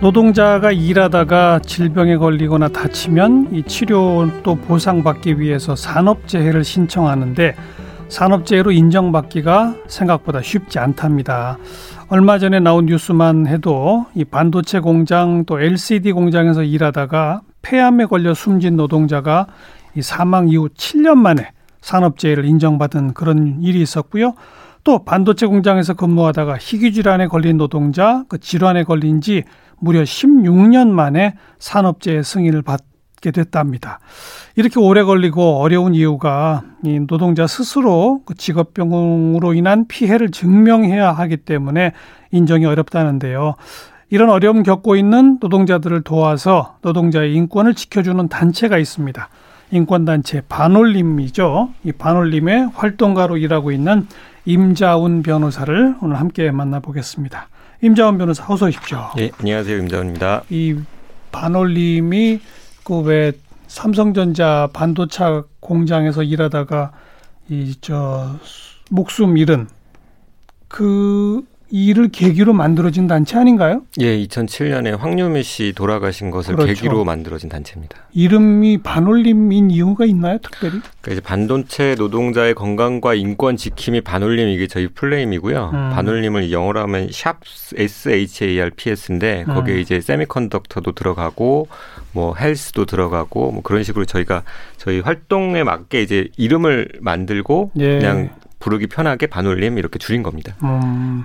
노동자가 일하다가 질병에 걸리거나 다치면 이 치료 또 보상받기 위해서 산업재해를 신청하는데 산업재해로 인정받기가 생각보다 쉽지 않답니다. 얼마 전에 나온 뉴스만 해도 이 반도체 공장 또 LCD 공장에서 일하다가 폐암에 걸려 숨진 노동자가 이 사망 이후 7년 만에 산업재해를 인정받은 그런 일이 있었고요. 또 반도체 공장에서 근무하다가 희귀 질환에 걸린 노동자 그 질환에 걸린 지 무려 16년 만에 산업재해 승인을 받게 됐답니다. 이렇게 오래 걸리고 어려운 이유가 이 노동자 스스로 그 직업병으로 인한 피해를 증명해야 하기 때문에 인정이 어렵다는데요. 이런 어려움 겪고 있는 노동자들을 도와서 노동자의 인권을 지켜주는 단체가 있습니다. 인권단체 반올림이죠. 이 반올림의 활동가로 일하고 있는 임자운 변호사를 오늘 함께 만나보겠습니다. 임자운 변호사 어서 오십시오. 네, 안녕하세요. 임자운입니다. 이 반올림이 그 왜 삼성전자 반도체 공장에서 일하다가 이 저 목숨 잃은 그 일을 계기로 만들어진 단체 아닌가요? 예, 2007년에 황유미 씨 돌아가신 것을 그렇죠. 계기로 만들어진 단체입니다. 이름이 반올림인 이유가 있나요, 특별히? 그러니까 이제 반도체 노동자의 건강과 인권 지킴이 반올림 이게 저희 플레임이고요. 음. 반올림을 영어로 하면 샵 S H A R P S인데 거기에 음. 이제 세미컨덕터도 들어가고 뭐 헬스도 들어가고 뭐 그런 식으로 저희가 저희 활동에 맞게 이제 이름을 만들고 예. 그냥 부르기 편하게 반올림 이렇게 줄인 겁니다. 음,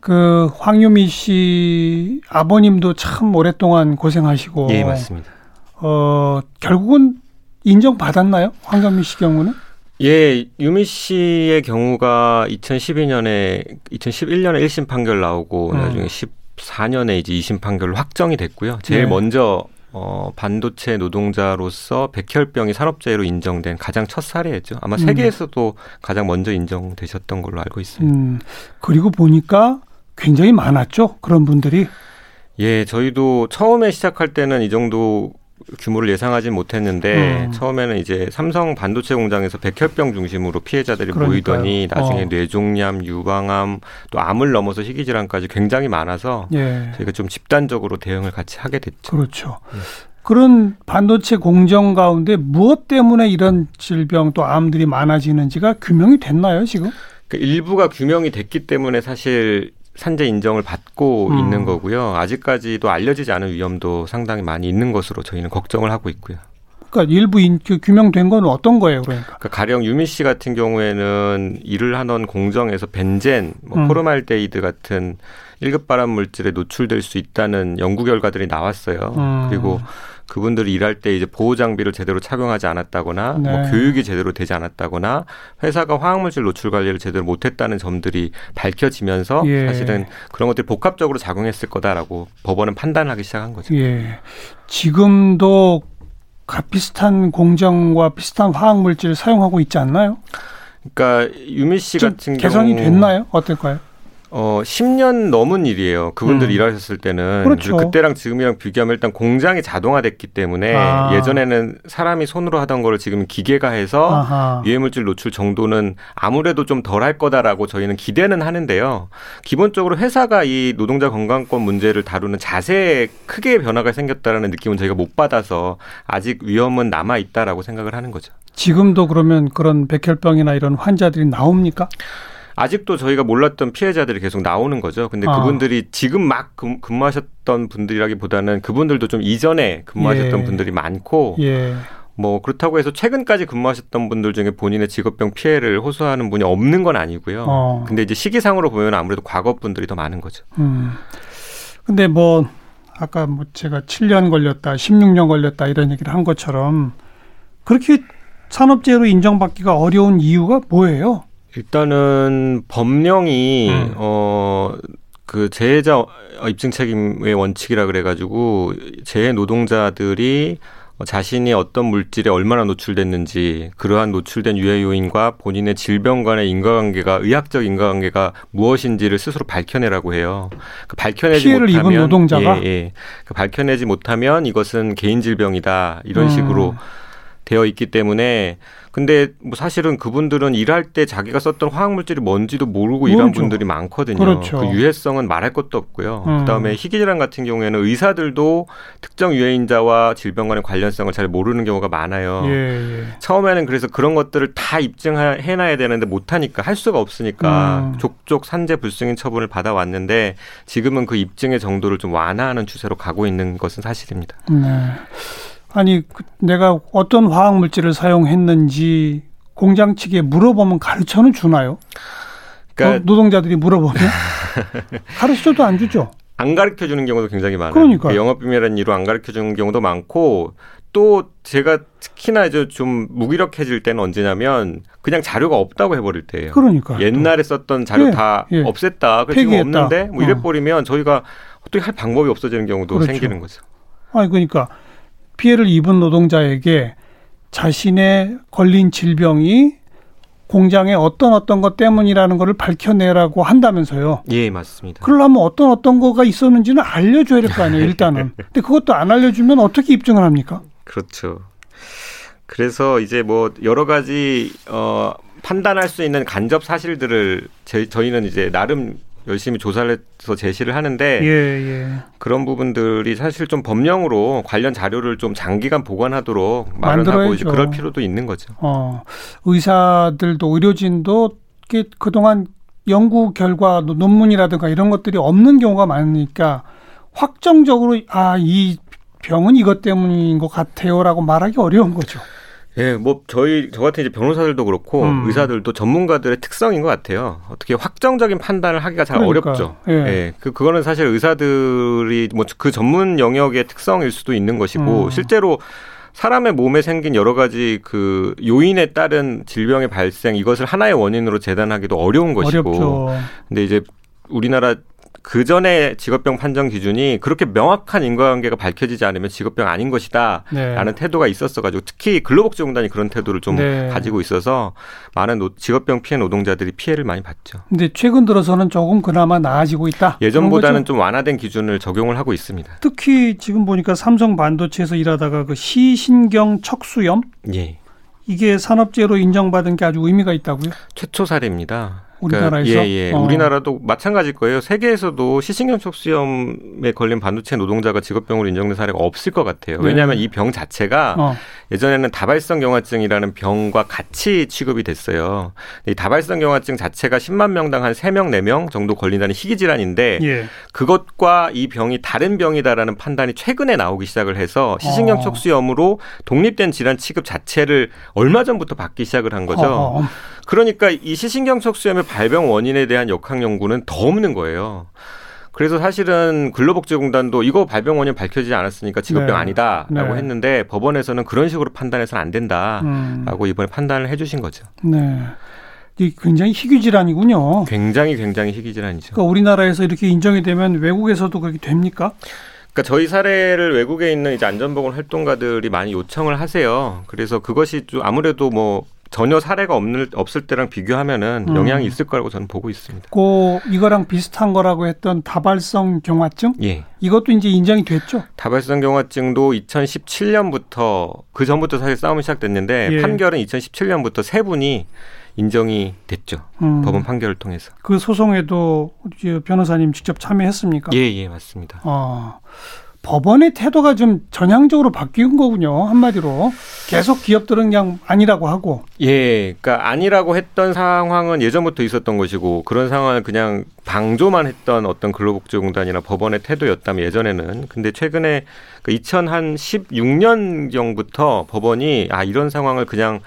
그 황유미 씨 아버님도 참 오랫동안 고생하시고. 예, 맞습니다. 어, 결국은 인정받았나요? 황유미 씨 경우는? 예, 유미 씨의 경우가 2012년에 2011년에 1심 판결 나오고 음. 나중에 14년에 이제 2심 판결로 확정이 됐고요. 제일 네. 먼저 어, 반도체 노동자로서 백혈병이 산업재해로 인정된 가장 첫 사례였죠. 아마 음. 세계에서도 가장 먼저 인정되셨던 걸로 알고 있습니다. 음. 그리고 보니까 굉장히 많았죠. 그런 분들이. 예, 저희도 처음에 시작할 때는 이 정도 규모를 예상하진 못했는데 음. 처음에는 이제 삼성 반도체 공장에서 백혈병 중심으로 피해자들이 그러니까요. 보이더니 나중에 어. 뇌종양, 유방암 또 암을 넘어서 희귀질환까지 굉장히 많아서 예. 저희가 좀 집단적으로 대응을 같이 하게 됐죠. 그렇죠. 예. 그런 반도체 공정 가운데 무엇 때문에 이런 질병 또 암들이 많아지는지가 규명이 됐나요 지금? 그 일부가 규명이 됐기 때문에 사실 산재 인정을 받고 음. 있는 거고요. 아직까지도 알려지지 않은 위험도 상당히 많이 있는 것으로 저희는 걱정을 하고 있고요. 그러니까 일부 인, 그 규명된 건 어떤 거예요, 그러니까? 그러니까 가령 유미 씨 같은 경우에는 일을 하던 공정에서 벤젠, 뭐 음. 포름알데히드 같은 1급 발암 물질에 노출될 수 있다는 연구 결과들이 나왔어요. 음. 그리고 그분들이 일할 때 이제 보호 장비를 제대로 착용하지 않았다거나 뭐 네. 뭐 교육이 제대로 되지 않았다거나 회사가 화학물질 노출 관리를 제대로 못했다는 점들이 밝혀지면서 예. 사실은 그런 것들이 복합적으로 작용했을 거다라고 법원은 판단하기 시작한 거죠. 예. 지금도 비슷한 공정과 비슷한 화학물질을 사용하고 있지 않나요? 그러니까 유미 씨 같은 개선이 경우 개선이 됐나요? 어떨까요? 어, 10년 넘은 일이에요. 그분들 음. 일하셨을 때는. 그렇죠. 그때랑 지금이랑 비교하면 일단 공장이 자동화됐기 때문에 아. 예전에는 사람이 손으로 하던 거를 지금 기계가 해서 유해물질 노출 정도는 아무래도 좀 덜 할 거다라고 저희는 기대는 하는데요. 기본적으로 회사가 이 노동자 건강권 문제를 다루는 자세에 크게 변화가 생겼다라는 느낌은 저희가 못 받아서 아직 위험은 남아 있다라고 생각을 하는 거죠. 지금도 그러면 그런 백혈병이나 이런 환자들이 나옵니까? 아직도 저희가 몰랐던 피해자들이 계속 나오는 거죠. 근데 아. 그분들이 지금 막 근무하셨던 분들이라기보다는 그분들도 좀 이전에 근무하셨던 예. 분들이 많고 예. 뭐 그렇다고 해서 최근까지 근무하셨던 분들 중에 본인의 직업병 피해를 호소하는 분이 없는 건 아니고요. 어. 근데 이제 시기상으로 보면 아무래도 과거 분들이 더 많은 거죠. 음. 근데 뭐 아까 뭐 제가 7년 걸렸다, 16년 걸렸다 이런 얘기를 한 것처럼 그렇게 산업재해로 인정받기가 어려운 이유가 뭐예요? 일단은 법령이 음. 어그 재해자 입증 책임의 원칙이라 그래가지고 재해 노동자들이 어, 자신이 어떤 물질에 얼마나 노출됐는지 그러한 노출된 유해 요인과 본인의 질병 간의 인과관계가 의학적 인과관계가 무엇인지를 스스로 밝혀내라고 해요. 그 밝혀내지 피해를 못하면 입은 노동자가 예, 예. 그 밝혀내지 못하면 이것은 개인 질병이다 이런 음. 식으로 되어 있기 때문에 근데 뭐 사실은 그분들은 일할 때 자기가 썼던 화학 물질이 뭔지도 모르고 모르죠. 일한 분들이 많거든요. 그렇죠. 그 유해성은 말할 것도 없고요. 음. 그다음에 희귀 질환 같은 경우에는 의사들도 특정 유해인자와 질병 간의 관련성을 잘 모르는 경우가 많아요. 예, 예. 처음에는 그래서 그런 것들을 다 입증해 놔야 되는데 못 하니까 할 수가 없으니까 음. 족족 산재 불승인 처분을 받아 왔는데 지금은 그 입증의 정도를 좀 완화하는 추세로 가고 있는 것은 사실입니다. 네. 아니 그 내가 어떤 화학 물질을 사용했는지 공장 측에 물어보면 가르쳐는 주나요? 그러니까 노동자들이 물어보면 가르쳐도 안 주죠. 안 가르쳐 주는 경우도 굉장히 많아요. 그러니까 영업 비밀이라는 이유로 안 가르쳐 주는 경우도 많고 또 제가 특히나 이제 좀 무기력해질 때는 언제냐면 그냥 자료가 없다고 해버릴 때예요. 그러니까 옛날에 썼던 자료 예, 다 예. 없앴다. 그 지금 없는데 뭐 이래 어. 버리면 저희가 어떻게 할 방법이 없어지는 경우도 그렇죠. 생기는 거죠. 아니 그러니까 피해를 입은 노동자에게 자신의 걸린 질병이 공장의 어떤 어떤 것 때문이라는 것을 밝혀내라고 한다면서요. 예, 맞습니다. 그러려면 어떤 어떤 거가 있었는지는 알려줘야 될 거 아니에요, 일단은. 근데 그것도 안 알려주면 어떻게 입증을 합니까? 그렇죠. 그래서 이제 뭐 여러 가지 어 판단할 수 있는 간접 사실들을 제, 저희는 이제 나름 열심히 조사를 해서 제시를 하는데 예, 예. 그런 부분들이 사실 좀 법령으로 관련 자료를 좀 장기간 보관하도록 마련하고 이제 그럴 필요도 있는 거죠. 어, 의사들도 의료진도 그동안 연구 결과 논문이라든가 이런 것들이 없는 경우가 많으니까 확정적으로 아 이 병은 이것 때문인 것 같아요라고 말하기 어려운 거죠. 예, 뭐 저희 저 같은 이제 변호사들도 그렇고 음. 의사들도 전문가들의 특성인 것 같아요. 어떻게 확정적인 판단을 하기가 잘 그러니까. 어렵죠. 예. 예. 그 그거는 사실 의사들이 뭐 그 전문 영역의 특성일 수도 있는 것이고 음. 실제로 사람의 몸에 생긴 여러 가지 그 요인에 따른 질병의 발생 이것을 하나의 원인으로 재단하기도 어려운 것이고. 어렵죠. 근데 이제 우리나라 그 전에 직업병 판정 기준이 그렇게 명확한 인과관계가 밝혀지지 않으면 직업병 아닌 것이다라는 네. 태도가 있었어가지고 특히 근로복지공단이 그런 태도를 좀 네. 가지고 있어서 많은 노, 직업병 피해 노동자들이 피해를 많이 봤죠. 근데 최근 들어서는 조금 그나마 나아지고 있다. 예전보다는 좀 완화된 기준을 적용을 하고 있습니다. 특히 지금 보니까 삼성 반도체에서 일하다가 그 시신경 척수염 예. 이게 산업재해로 인정받은 게 아주 의미가 있다고요? 최초 사례입니다. 우리나라에서 그러니까 예, 예. 어. 우리나라도 마찬가지일 거예요. 세계에서도 시신경 척수염에 걸린 반도체 노동자가 직업병으로 인정된 사례가 없을 것 같아요. 네. 왜냐하면 이병 자체가 어. 예전에는 다발성 경화증이라는 병과 같이 취급이 됐어요. 이 다발성 경화증 자체가 10만 명당 한 3명, 4명 정도 걸린다는 희귀 질환인데 예. 그것과 이 병이 다른 병이다라는 판단이 최근에 나오기 시작을 해서 시신경 어. 척수염으로 독립된 질환 취급 자체를 얼마 전부터 받기 시작을 한 거죠. 어. 그러니까 이 시신경 척수염의 발병 원인에 대한 역학 연구는 더 없는 거예요. 그래서 사실은 근로복지공단도 이거 발병 원인 밝혀지지 않았으니까 직업병 네. 아니다라고 네. 했는데 법원에서는 그런 식으로 판단해서는 안 된다라고 음. 이번에 판단을 해주신 거죠. 네. 굉장히 희귀 질환이군요. 굉장히 굉장히 희귀 질환이죠. 그러니까 우리나라에서 이렇게 인정이 되면 외국에서도 그렇게 됩니까? 그러니까 저희 사례를 외국에 있는 이제 안전보건 활동가들이 많이 요청을 하세요. 그래서 그것이 좀 아무래도 뭐 전혀 사례가 없는 없을 때랑 비교하면은 음. 영향이 있을 거라고 저는 보고 있습니다. 고 이거랑 비슷한 거라고 했던 다발성 경화증? 예. 이것도 이제 인정이 됐죠. 다발성 경화증도 2017년부터 그 전부터 사실 싸움이 시작됐는데 예. 판결은 2017년부터 세 분이 인정이 됐죠. 음. 법원 판결을 통해서. 그 소송에도 변호사님 직접 참여했습니까? 예, 예, 맞습니다. 어. 법원의 태도가 좀 전향적으로 바뀐 거군요. 한마디로. 계속 기업들은 그냥 아니라고 하고. 예. 그러니까 아니라고 했던 상황은 예전부터 있었던 것이고 그런 상황을 그냥 방조만 했던 어떤 근로복지공단이나 법원의 태도였다면 예전에는. 근데 최근에 그 2016년 경부터 법원이 아, 이런 상황을 그냥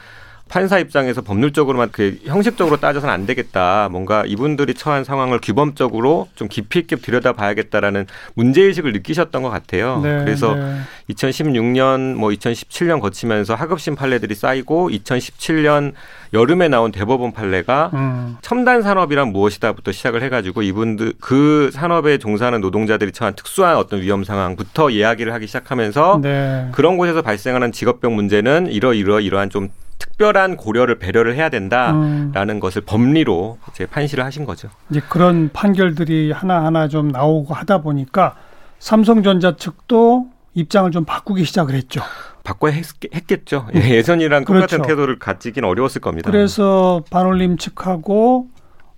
판사 입장에서 법률적으로만 그 형식적으로 따져서는 안 되겠다. 뭔가 이분들이 처한 상황을 규범적으로 좀 깊이 있게 들여다봐야겠다라는 문제 의식을 느끼셨던 것 같아요. 네, 그래서 네. 2016년 뭐 2017년 거치면서 하급심 판례들이 쌓이고 2017년 여름에 나온 대법원 판례가 음. 첨단 산업이란 무엇이다부터 시작을 해가지고 이분들 그 산업에 종사하는 노동자들이 처한 특수한 어떤 위험 상황부터 이야기를 하기 시작하면서 네. 그런 곳에서 발생하는 직업병 문제는 이러이러 이러한 좀 특별한 고려를 배려를 해야 된다라는 음. 것을 법리로 이제 판시를 하신 거죠. 이제 그런 판결들이 하나하나 좀 나오고 하다 보니까 삼성전자 측도 입장을 좀 바꾸기 시작을 했죠. 바꿔야 했, 겠죠 음. 예전이랑 똑같은 그렇죠. 태도를 가지긴 어려웠을 겁니다. 그래서 반올림 측하고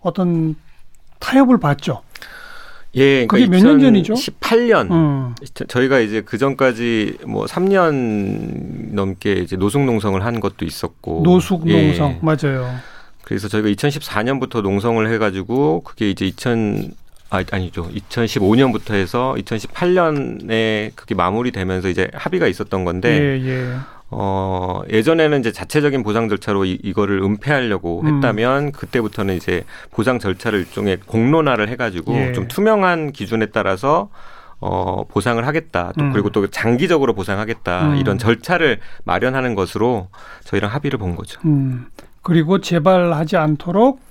어떤 타협을 봤죠. 예, 그러니까 그게 몇 년 전이죠? 18년. 음. 저희가 이제 그 전까지 뭐 3년 넘게 이제 노숙 농성을 한 것도 있었고. 노숙 예. 농성 예. 맞아요. 그래서 저희가 2014년부터 농성을 해가지고 그게 이제 2000 아, 아니죠. 2015년부터 해서 2018년에 그게 마무리되면서 이제 합의가 있었던 건데 예, 예. 어, 예전에는 이제 자체적인 보상 절차로 이, 이거를 은폐하려고 음. 했다면 그때부터는 이제 보상 절차를 일종의 공론화를 해가지고 예. 좀 투명한 기준에 따라서 어, 보상을 하겠다. 또 음. 그리고 또 장기적으로 보상하겠다. 음. 이런 절차를 마련하는 것으로 저희랑 합의를 본 거죠. 음. 그리고 재발하지 않도록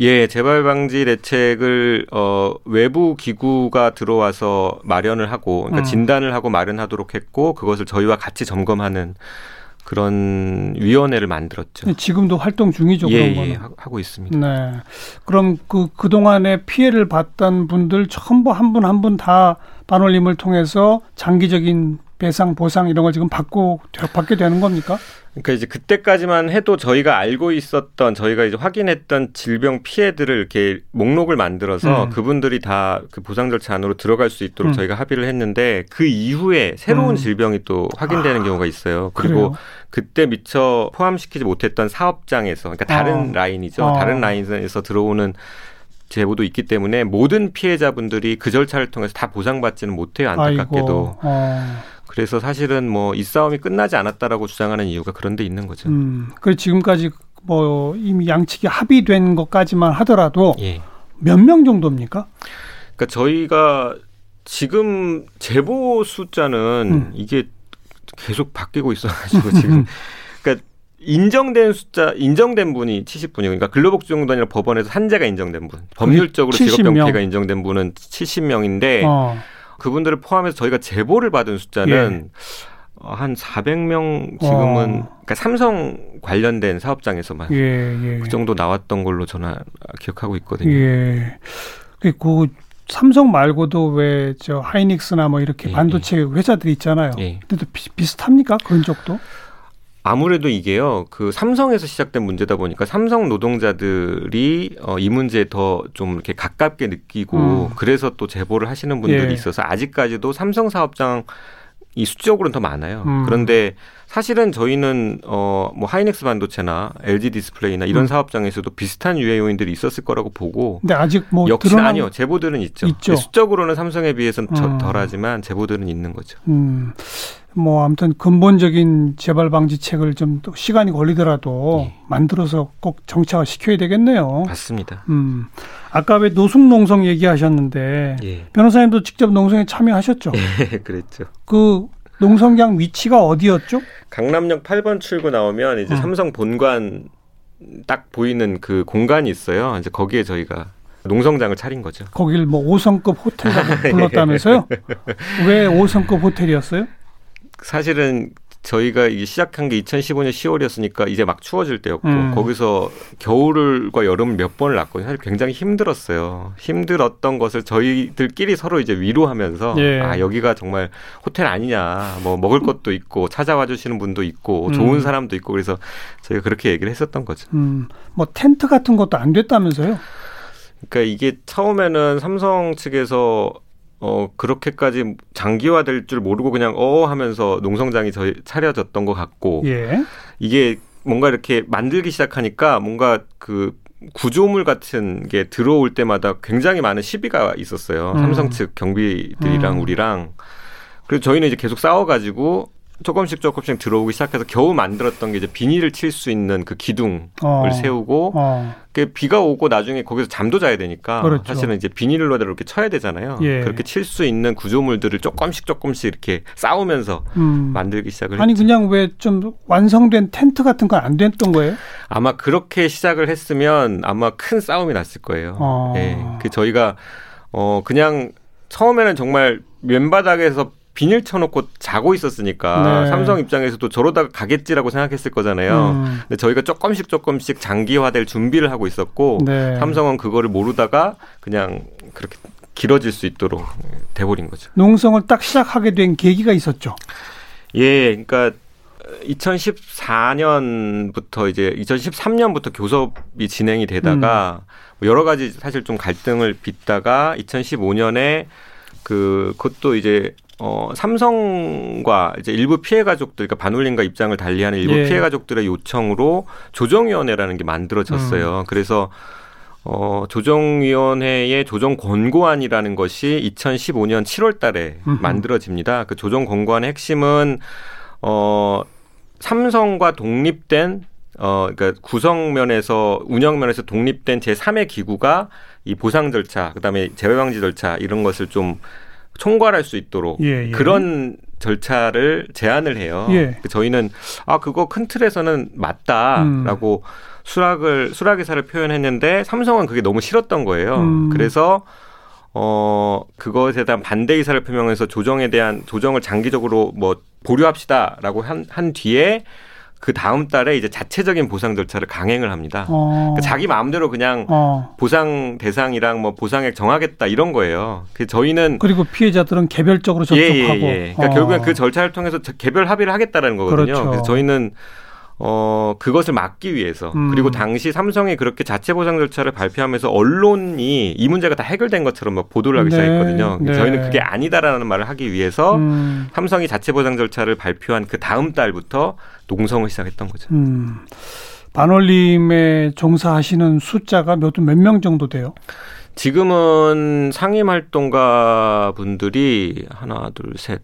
예, 재발 방지 대책을 어 외부 기구가 들어와서 마련을 하고 그러니까 음. 진단을 하고 마련하도록 했고 그것을 저희와 같이 점검하는 그런 위원회를 만들었죠. 네, 지금도 활동 중이죠. 예, 그런 예, 하고 있습니다. 네. 그럼 그 그동안에 피해를 봤던 분들 전부 한 분 한 분 다 반올림을 통해서 장기적인 배상 보상 이런 걸 지금 받고 받게 되는 겁니까? 그러니까 이제 그때까지만 해도 저희가 알고 있었던 저희가 이제 확인했던 질병 피해들을 이렇게 목록을 만들어서 음. 그분들이 다 그 보상 절차 안으로 들어갈 수 있도록 음. 저희가 합의를 했는데 그 이후에 새로운 음. 질병이 또 확인되는 아, 경우가 있어요. 그리고 그래요? 그때 미처 포함시키지 못했던 사업장에서 그러니까 다른 어. 라인이죠. 어. 다른 라인에서 들어오는 제보도 있기 때문에 모든 피해자분들이 그 절차를 통해서 다 보상받지는 못해요. 안타깝게도. 어. 그래서 사실은 뭐 이 싸움이 끝나지 않았다라고 주장하는 이유가 그런 데 있는 거죠. 음. 그 지금까지 뭐 이미 양측이 합의된 것까지만 하더라도 예. 몇명 정도입니까? 그러니까 저희가 지금 제보 숫자는 음. 이게 계속 바뀌고 있어가지고 지금 그러니까 인정된 숫자 인정된 분이 70분이요. 그러니까 근로복지공단이나 는 법원에서 한재가 인정된 분, 법률적으로 직업병 피해가 인정된 분은 70명인데. 어. 그분들을 포함해서 저희가 제보를 받은 숫자는 예. 한 400명 지금은 어. 그러니까 삼성 관련된 사업장에서만 예, 예. 그 정도 나왔던 걸로 저는 기억하고 있거든요. 예. 그 삼성 말고도 왜 저 하이닉스나 뭐 이렇게 예, 반도체 예. 회사들이 있잖아요. 예. 근데 또 비, 비슷합니까? 그런 쪽도? 아무래도 이게요, 그 삼성에서 시작된 문제다 보니까 삼성 노동자들이 어, 이 문제에 더 좀 이렇게 가깝게 느끼고 음. 그래서 또 제보를 하시는 분들이 예. 있어서 아직까지도 삼성 사업장 이 수적으로는 더 많아요. 음. 그런데 사실은 저희는 어 뭐 하이닉스 반도체나 LG 디스플레이나 이런 음. 사업장에서도 비슷한 유해 요인들이 있었을 거라고 보고. 근데 아직 뭐 역시 드러난... 아니요 제보들은 있죠. 있죠. 수적으로는 삼성에 비해서는 음. 덜하지만 제보들은 있는 거죠. 음. 뭐 아무튼 근본적인 재발 방지책을 좀 또 시간이 걸리더라도 예. 만들어서 꼭 정착을 시켜야 되겠네요. 맞습니다. 음. 아까 왜 노숙 농성 얘기하셨는데 예. 변호사님도 직접 농성에 참여하셨죠? 예, 그랬죠. 그 농성장 위치가 어디였죠? 강남역 8번 출구 나오면 이제 음. 삼성 본관 딱 보이는 그 공간이 있어요. 이제 거기에 저희가 농성장을 차린 거죠. 거길 뭐 5성급 호텔이라고 불렀다면서요? 왜 5성급 호텔이었어요? 사실은 저희가 이게 시작한 게 2015년 10월이었으니까 이제 막 추워질 때였고 음. 거기서 겨울과 여름을 몇 번을 났거든요. 사실 굉장히 힘들었어요. 힘들었던 것을 저희들끼리 서로 이제 위로하면서 예. 아 여기가 정말 호텔 아니냐. 뭐 먹을 것도 있고 찾아와 주시는 분도 있고 음. 좋은 사람도 있고 그래서 저희가 그렇게 얘기를 했었던 거죠. 음. 뭐 텐트 같은 것도 안 됐다면서요? 그러니까 이게 처음에는 삼성 측에서 어 그렇게까지 장기화될 줄 모르고 그냥 어 하면서 농성장이 저희 차려졌던 것 같고 예. 이게 뭔가 이렇게 만들기 시작하니까 뭔가 그 구조물 같은 게 들어올 때마다 굉장히 많은 시비가 있었어요. 음. 삼성 측 경비들이랑 음. 우리랑. 그래서 저희는 이제 계속 싸워가지고 조금씩 조금씩 들어오기 시작해서 겨우 만들었던 게 이제 비닐을 칠 수 있는 그 기둥을 어. 세우고 어. 그 비가 오고 나중에 거기서 잠도 자야 되니까 그렇죠. 사실은 이제 비닐로 이렇게 쳐야 되잖아요. 예. 그렇게 칠 수 있는 구조물들을 조금씩 조금씩 이렇게 쌓으면서 음. 만들기 시작을 아니 했죠. 그냥 왜 좀 완성된 텐트 같은 건 안 됐던 거예요? 아마 그렇게 시작을 했으면 아마 큰 싸움이 났을 거예요. 어. 예. 그 저희가 어 그냥 처음에는 정말 맨바닥에서 비닐 쳐놓고 자고 있었으니까 네. 삼성 입장에서도 저러다가 가겠지라고 생각했을 거잖아요. 음. 근데 저희가 조금씩 조금씩 장기화될 준비를 하고 있었고 네. 삼성은 그거를 모르다가 그냥 그렇게 길어질 수 있도록 돼버린 거죠. 농성을 딱 시작하게 된 계기가 있었죠. 예, 그러니까 2014년부터 이제 2013년부터 교섭이 진행이 되다가 음. 여러 가지 사실 좀 갈등을 빚다가 2015년에 그 그것도 이제 어, 삼성과 이제 일부 피해 가족들, 그러니까 반올림과 입장을 달리하는 일부 예. 피해 가족들의 요청으로 조정위원회라는 게 만들어졌어요. 음. 그래서 어, 조정위원회의 조정 권고안이라는 것이 2015년 7월 달에 음흠. 만들어집니다. 그 조정 권고안의 핵심은 어, 삼성과 독립된 어, 그러니까 구성면에서 운영면에서 독립된 제3의 기구가 이 보상 절차, 그다음에 재해 방지 절차 이런 것을 좀 총괄할 수 있도록 예, 예. 그런 절차를 제안을 해요. 예. 저희는 아 그거 큰 틀에서는 맞다라고 음. 수락을 수락 의사를 표현했는데 삼성은 그게 너무 싫었던 거예요. 음. 그래서 어 그것에 대한 반대 의사를 표명해서 조정에 대한 조정을 장기적으로 뭐 보류합시다라고 한, 한 뒤에 그 다음 달에 이제 자체적인 보상 절차를 강행을 합니다. 어. 그러니까 자기 마음대로 그냥 어. 보상 대상이랑 뭐 보상액 정하겠다 이런 거예요. 그 저희는 그리고 피해자들은 개별적으로 접촉하고 예, 예, 예. 그러니까 어. 결국엔 그 절차를 통해서 개별 합의를 하겠다라는 거거든요. 그렇죠. 그래서 저희는 어, 그것을 막기 위해서 음. 그리고 당시 삼성이 그렇게 자체 보상 절차를 발표하면서 언론이 이 문제가 다 해결된 것처럼 막 보도를 하기 네. 시작했거든요. 네. 저희는 그게 아니다라는 말을 하기 위해서 음. 삼성이 자체 보상 절차를 발표한 그 다음 달부터 농성을 시작했던 거죠. 음. 반올림에 종사하시는 숫자가 몇명 정도 돼요? 지금은 상임 활동가 분들이 하나, 둘, 셋,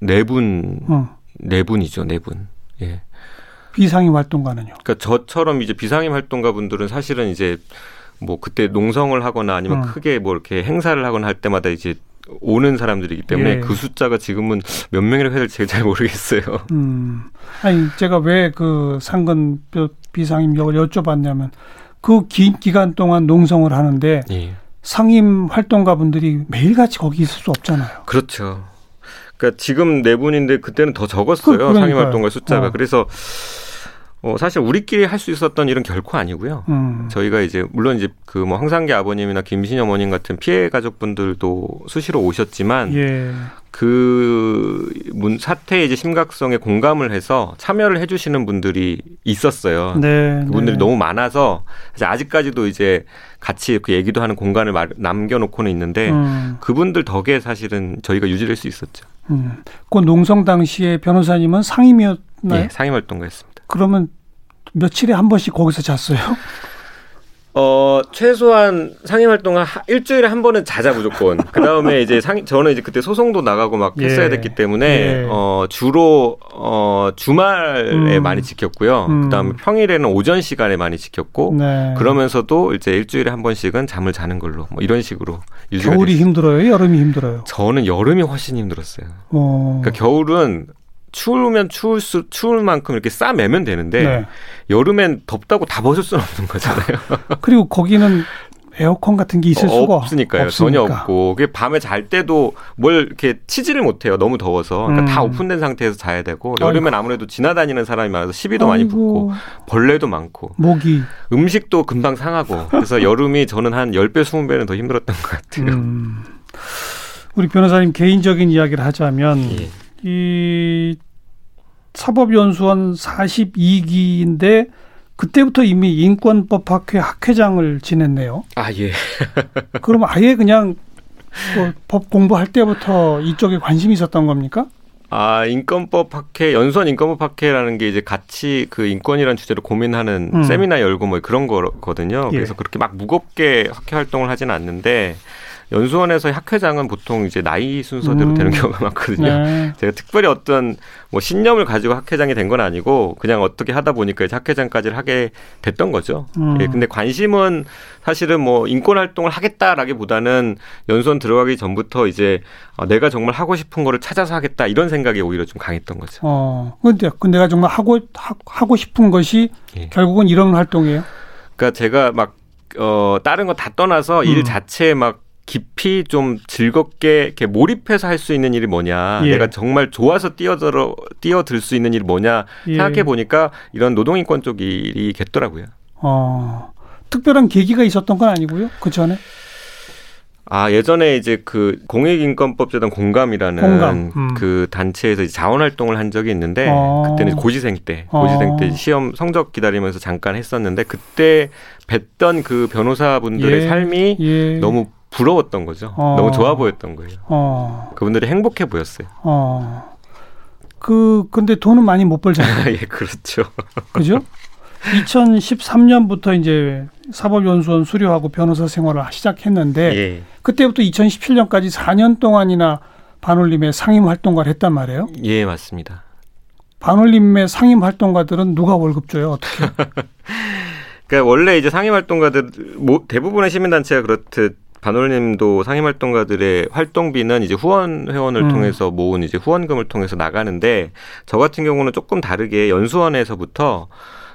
네 분, 어. 네 분이죠, 네 분. 예. 비상임 활동가는요? 그러니까 저처럼 이제 비상임 활동가 분들은 사실은 이제 뭐 그때 농성을 하거나 아니면 음. 크게 뭐 이렇게 행사를 하거나 할 때마다 이제 오는 사람들이기 때문에 예. 그 숫자가 지금은 몇 명이라고 해야 될지 잘 모르겠어요. 음. 아니 제가 왜 그 상근 비상임 역을 여쭤봤냐면 그 긴 기간 동안 농성을 하는데 예. 상임 활동가 분들이 매일같이 거기 있을 수 없잖아요. 그렇죠. 그러니까 지금 네 분인데 그때는 더 적었어요. 그, 상임 활동가 숫자가. 어. 그래서 어, 사실 우리끼리 할 수 있었던 일은 결코 아니고요. 음. 저희가 이제 물론 이제 그 뭐 황상기 아버님이나 김신희 어머님 같은 피해 가족분들도 수시로 오셨지만 예. 그문 사태의 이제 심각성에 공감을 해서 참여를 해주시는 분들이 있었어요. 네, 그분들이 네. 너무 많아서 아직까지도 이제 같이 그 얘기도 하는 공간을 남겨놓고는 있는데 음. 그분들 덕에 사실은 저희가 유지될 수 있었죠. 음. 그 농성 당시에 변호사님은 상임이었나요? 네, 상임 활동가였습니다. 그러면 며칠에 한 번씩 거기서 잤어요? 어, 최소한 상임 활동을 일주일에 한 번은 자자 무조건. 그 다음에 이제 상, 저는 이제 그때 소송도 나가고 막 예. 했어야 됐기 때문에, 예. 어, 주로, 어, 주말에 음. 많이 지켰고요. 음. 그 다음에 평일에는 오전 시간에 많이 지켰고, 네. 그러면서도 이제 일주일에 한 번씩은 잠을 자는 걸로, 뭐 이런 식으로 유지가 겨울이 됐어요. 힘들어요? 여름이 힘들어요? 저는 여름이 훨씬 힘들었어요. 어. 그러니까 겨울은 추우면 추울 수 추울 만큼 이렇게 싸매면 되는데 네. 여름엔 덥다고 다 벗을 수는 없는 거잖아요. 그리고 거기는 에어컨 같은 게 있을 수가 없으니까요. 없으니까. 전혀 없고 그게 밤에 잘 때도 뭘 이렇게 치지를 못해요. 너무 더워서 그러니까 음. 다 오픈된 상태에서 자야 되고 여름엔 아무래도 지나다니는 사람이 많아서 시비도 아이고. 많이 붙고 벌레도 많고 모기 음식도 금방 상하고 그래서 여름이 저는 한 10배 20배는 더 힘들었던 것 같아요. 음. 우리 변호사님 개인적인 이야기를 하자면 예. 이 사법연수원 42기인데 그때부터 이미 인권법학회 학회장을 지냈네요. 아 예. 그럼 아예 그냥 뭐 법 공부할 때부터 이쪽에 관심이 있었던 겁니까? 아 인권법 학회 연수원 인권법 학회라는 게 이제 같이 그 인권이라는 주제로 고민하는 음. 세미나 열고 뭐 그런 거거든요. 예. 그래서 그렇게 막 무겁게 학회 활동을 하지는 않는데 연수원에서 학회장은 보통 이제 나이 순서대로 음. 되는 경우가 많거든요. 네. 제가 특별히 어떤 뭐 신념을 가지고 학회장이 된 건 아니고 그냥 어떻게 하다 보니까 이제 학회장까지를 하게 됐던 거죠. 음. 예, 근데 관심은 사실은 뭐 인권 활동을 하겠다라기보다는 연수원 들어가기 전부터 이제 어, 내가 정말 하고 싶은 거를 찾아서 하겠다 이런 생각이 오히려 좀 강했던 거죠. 어, 근데 그 내가 정말 하고 하, 고 싶은 것이 예. 결국은 이런 활동이에요. 그러니까 제가 막 어, 다른 거 다 떠나서 음. 일 자체에 막 깊이 좀 즐겁게 이렇게 몰입해서 할 수 있는 일이 뭐냐, 예. 내가 정말 좋아서 뛰어들어 뛰어들 수 있는 일이 뭐냐 예. 생각해 보니까 이런 노동인권 쪽 일이 겠더라고요. 어, 특별한 계기가 있었던 건 아니고요, 그 전에. 아 예전에 이제 그 공익인권법재단 공감이라는 공감. 음. 그 단체에서 자원 활동을 한 적이 있는데 어. 그때는 고시생 때 고시생 때 어. 시험 성적 기다리면서 잠깐 했었는데 그때 뵀던 그 변호사분들의 예. 삶이 예. 너무 부러웠던 거죠. 어. 너무 좋아 보였던 거예요. 어. 그분들이 행복해 보였어요. 어. 그 근데 돈은 많이 못 벌잖아요. 예, 그렇죠. 그죠? 2013년부터 이제 사법연수원 수료하고 변호사 생활을 시작했는데 예. 그때부터 2017년까지 4년 동안이나 반올림의 상임 활동가를 했단 말이에요. 예, 맞습니다. 반올림의 상임 활동가들은 누가 월급 줘요? 어떻게? 그러니까 원래 이제 상임 활동가들 대부분의 시민단체가 그렇듯 반올림도 상임 활동가들의 활동비는 이제 후원 회원을 음. 통해서 모은 이제 후원금을 통해서 나가는데 저 같은 경우는 조금 다르게 연수원에서부터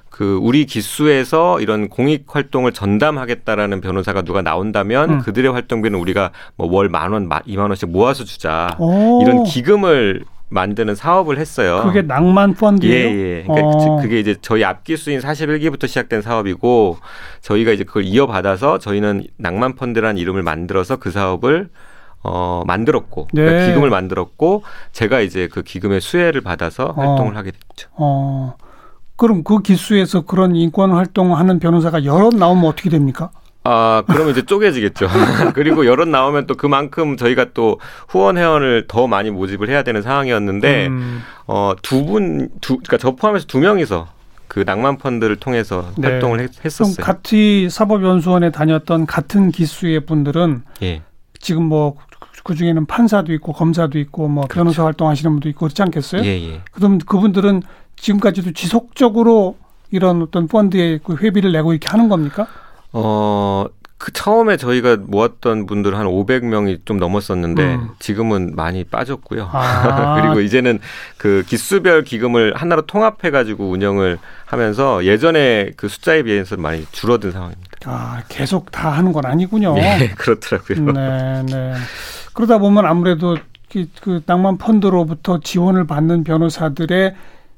그 우리 기수에서 이런 공익 활동을 전담하겠다라는 변호사가 누가 나온다면 음. 그들의 활동비는 우리가 뭐 월 만 원, 이만 원씩 모아서 주자. 오. 이런 기금을 만드는 사업을 했어요. 그게 낭만 펀드예요? 예, 예. 그러니까 어. 그게 이제 저희 앞기 수인 41기부터 시작된 사업이고 저희가 이제 그걸 이어받아서 저희는 낭만 펀드라는 이름을 만들어서 그 사업을 어, 만들었고 네. 그러니까 기금을 만들었고 제가 이제 그 기금의 수혜를 받아서 어. 활동을 하게 됐죠. 어. 그럼 그 기수에서 그런 인권 활동하는 변호사가 여러 나오면 어떻게 됩니까? 아, 그러면 이제 쪼개지겠죠. 그리고 여론 나오면 또 그만큼 저희가 또 후원 회원을 더 많이 모집을 해야 되는 상황이었는데, 음. 어, 두 분, 두, 그러니까 저 포함해서 두 명이서 그 낭만 펀드를 통해서 네. 활동을 했, 었어요 그럼 같이 사법연수원에 다녔던 같은 기수의 분들은 예. 지금 뭐 그 중에는 판사도 있고 검사도 있고 뭐 그렇죠. 변호사 활동하시는 분도 있고 그렇지 않겠어요? 예, 예. 그럼 그분들은 지금까지도 지속적으로 이런 어떤 펀드에 그 회비를 내고 이렇게 하는 겁니까? 어, 그 처음에 저희가 모았던 분들 한 500명이 좀 넘었었는데 음. 지금은 많이 빠졌고요. 아. 그리고 이제는 그 기수별 기금을 하나로 통합해 가지고 운영을 하면서 예전에 그 숫자에 비해서 많이 줄어든 상황입니다. 아, 계속 다 하는 건 아니군요. 네, 그렇더라고요. 네, 네. 그러다 보면 아무래도 그, 그 낭만 펀드로부터 지원을 받는 변호사들의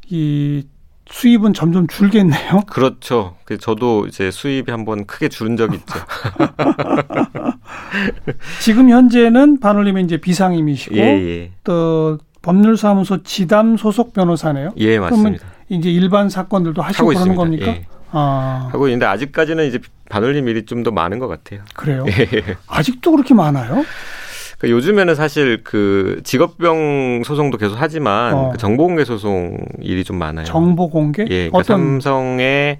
이 수입은 점점 줄겠네요. 그렇죠. 저도 이제 수입이 한번 크게 줄은 적이 있죠. 지금 현재는 반올림의 이제 비상임이시고 예, 예. 또 법률사무소 지담 소속 변호사네요. 예, 맞습니다. 이제 일반 사건들도 하시고 그러는 있습니다. 겁니까? 예. 아. 하고 있는데 아직까지는 이제 반올림 일이 좀 더 많은 것 같아요. 그래요? 예. 아직도 그렇게 많아요? 그 요즘에는 사실 그 직업병 소송도 계속 하지만 어. 그 정보 공개 소송 일이 좀 많아요. 정보 공개? 예, 그러니까 어떤... 삼성의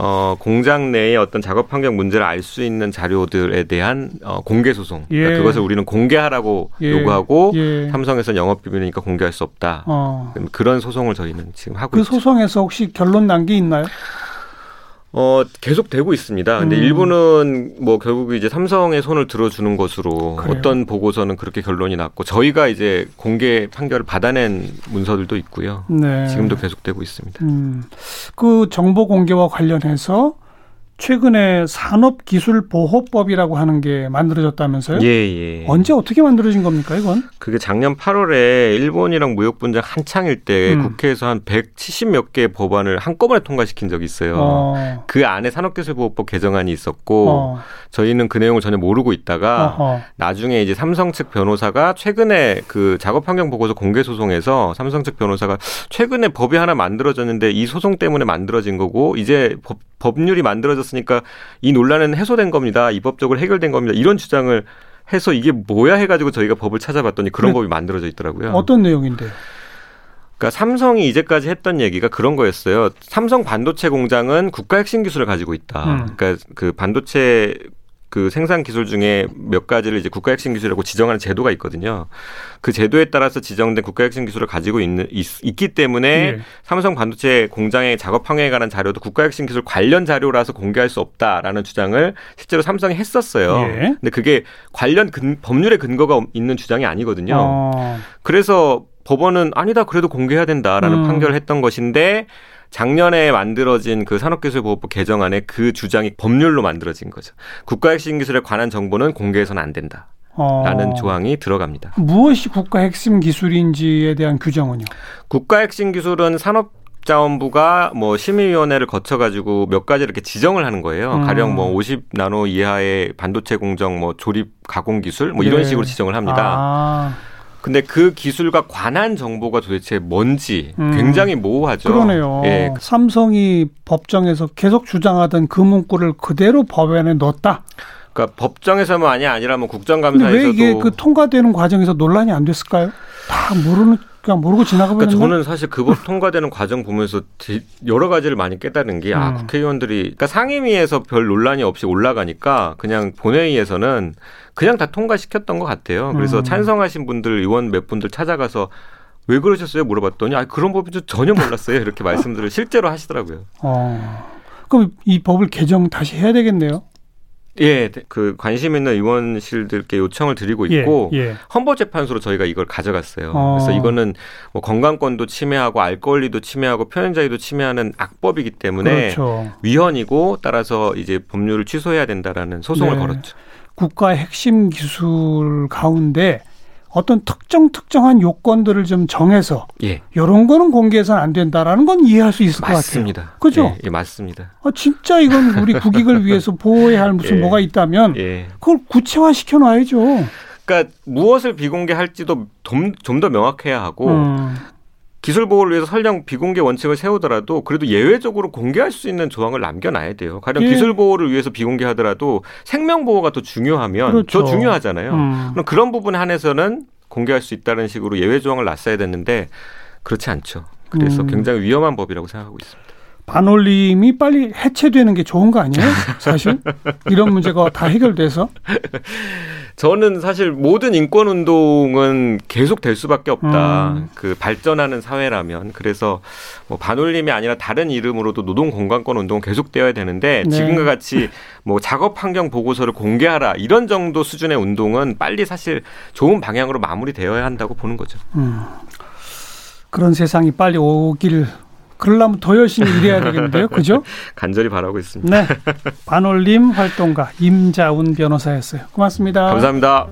어, 공장 내에 어떤 작업 환경 문제를 알 수 있는 자료들에 대한 어, 공개 소송. 그러니까 예. 그러니까 그것을 우리는 공개하라고 예. 요구하고 예. 삼성에서 영업 비밀이니까 공개할 수 없다. 어. 그런 소송을 저희는 지금 하고 그 있죠. 소송에서 혹시 결론 난 게 있나요? 어, 계속 되고 있습니다. 근데 음. 일부는 뭐 결국 이제 삼성의 손을 들어주는 것으로 그래요? 어떤 보고서는 그렇게 결론이 났고 저희가 이제 공개 판결을 받아낸 문서들도 있고요. 네. 지금도 계속되고 있습니다. 음. 그 정보 공개와 관련해서 최근에 산업기술보호법이라고 하는 게 만들어졌다면서요? 예, 예. 언제 어떻게 만들어진 겁니까, 이건? 그게 작년 8월에 일본이랑 무역 분쟁 한창일 때 음. 국회에서 한 170몇 개의 법안을 한꺼번에 통과시킨 적이 있어요. 어. 그 안에 산업기술보호법 개정안이 있었고 어. 저희는 그 내용을 전혀 모르고 있다가 어허. 나중에 이제 삼성 측 변호사가 최근에 그 작업 환경 보고서 공개 소송에서 삼성 측 변호사가 최근에 법이 하나 만들어졌는데 이 소송 때문에 만들어진 거고 이제 법 법률이 만들어졌으니까 이 논란은 해소된 겁니다. 입법적으로 해결된 겁니다. 이런 주장을 해서 이게 뭐야 해가지고 저희가 법을 찾아봤더니 그런 법이 만들어져 있더라고요. 어떤 내용인데요? 그러니까 삼성이 이제까지 했던 얘기가 그런 거였어요. 삼성 반도체 공장은 국가 핵심 기술을 가지고 있다. 음. 그러니까 그 반도체 그 생산 기술 중에 몇 가지를 이제 국가 핵심 기술이라고 지정하는 제도가 있거든요. 그 제도에 따라서 지정된 국가 핵심 기술을 가지고 있는 있, 기 때문에 네. 삼성 반도체 공장의 작업 환경에 관한 자료도 국가 핵심 기술 관련 자료라서 공개할 수 없다라는 주장을 실제로 삼성이 했었어요. 네. 근데 그게 관련 근, 법률의 근거가 있는 주장이 아니거든요. 어. 그래서 법원은 아니다 그래도 공개해야 된다라는 음. 판결을 했던 것인데 작년에 만들어진 그 산업기술보호법 개정안에 그 주장이 법률로 만들어진 거죠. 국가 핵심 기술에 관한 정보는 공개해서는 안 된다. 라는 어. 조항이 들어갑니다. 무엇이 국가 핵심 기술인지에 대한 규정은요? 국가 핵심 기술은 산업 자원부가 뭐 심의위원회를 거쳐가지고 몇 가지 이렇게 지정을 하는 거예요. 음. 가령 뭐 50 나노 이하의 반도체 공정, 뭐 조립 가공 기술, 뭐 이런 네. 식으로 지정을 합니다. 아. 근데 그 기술과 관한 정보가 도대체 뭔지 음. 굉장히 모호하죠. 그러네요. 예. 삼성이 법정에서 계속 주장하던 그 문구를 그대로 법 안에 넣었다. 그러니까 법정에서만이 아니라 뭐 국정감사에서도 왜 이게 그 통과되는 과정에서 논란이 안 됐을까요? 다 모르는 그냥 모르고 지나가면 그러니까 저는 사실 그 법 통과되는 과정 보면서 여러 가지를 많이 깨달은 게 아, 음. 국회의원들이 그러니까 상임위에서 별 논란이 없이 올라가니까 그냥 본회의에서는 그냥 다 통과시켰던 것 같아요. 그래서 음. 찬성하신 분들 의원 몇 분들 찾아가서 왜 그러셨어요? 물어봤더니 아 그런 법인 줄 전혀 몰랐어요. 이렇게 말씀들을 실제로 하시더라고요. 어. 그럼 이 법을 개정 다시 해야 되겠네요. 예, 그 관심 있는 의원실들께 요청을 드리고 예, 있고 예, 예. 헌법재판소로 저희가 이걸 가져갔어요. 어. 그래서 이거는 뭐 건강권도 침해하고 알 권리도 침해하고 표현 자유도 침해하는 악법이기 때문에 그렇죠. 위헌이고 따라서 이제 법률을 취소해야 된다라는 소송을 네. 걸었죠. 국가의 핵심 기술 가운데 어떤 특정 특정한 요건들을 좀 정해서 예. 이런 거는 공개해서는 안 된다라는 건 이해할 수 있을 맞습니다. 것 같아요. 그죠? 예, 예, 맞습니다. 아, 진짜 이건 우리 국익을 위해서 보호해야 할 무슨 예. 뭐가 있다면 예. 그걸 구체화 시켜 놔야죠. 그러니까 무엇을 비공개할지도 좀 더 명확해야 하고 음. 기술 보호를 위해서 설령 비공개 원칙을 세우더라도 그래도 예외적으로 공개할 수 있는 조항을 남겨놔야 돼요. 가령 예. 기술 보호를 위해서 비공개하더라도 생명 보호가 더 중요하면 그렇죠. 더 중요하잖아요. 음. 그럼 그런 부분에 한해서는 공개할 수 있다는 식으로 예외 조항을 놨어야 됐는데 그렇지 않죠. 그래서 음. 굉장히 위험한 법이라고 생각하고 있습니다. 반올림이 빨리 해체되는 게 좋은 거 아니에요? 사실 이런 문제가 다 해결돼서 저는 사실 모든 인권 운동은 계속 될 수밖에 없다. 음. 그 발전하는 사회라면 그래서 뭐 반올림이 아니라 다른 이름으로도 노동 공간권 운동은 계속되어야 되는데 네. 지금과 같이 뭐 작업 환경 보고서를 공개하라 이런 정도 수준의 운동은 빨리 사실 좋은 방향으로 마무리되어야 한다고 보는 거죠. 음. 그런 세상이 빨리 오길 그러려면 더 열심히 일해야 되겠는데요. 그죠? 간절히 바라고 있습니다. 네. 반올림 활동가 임자운 변호사였어요. 고맙습니다. 감사합니다.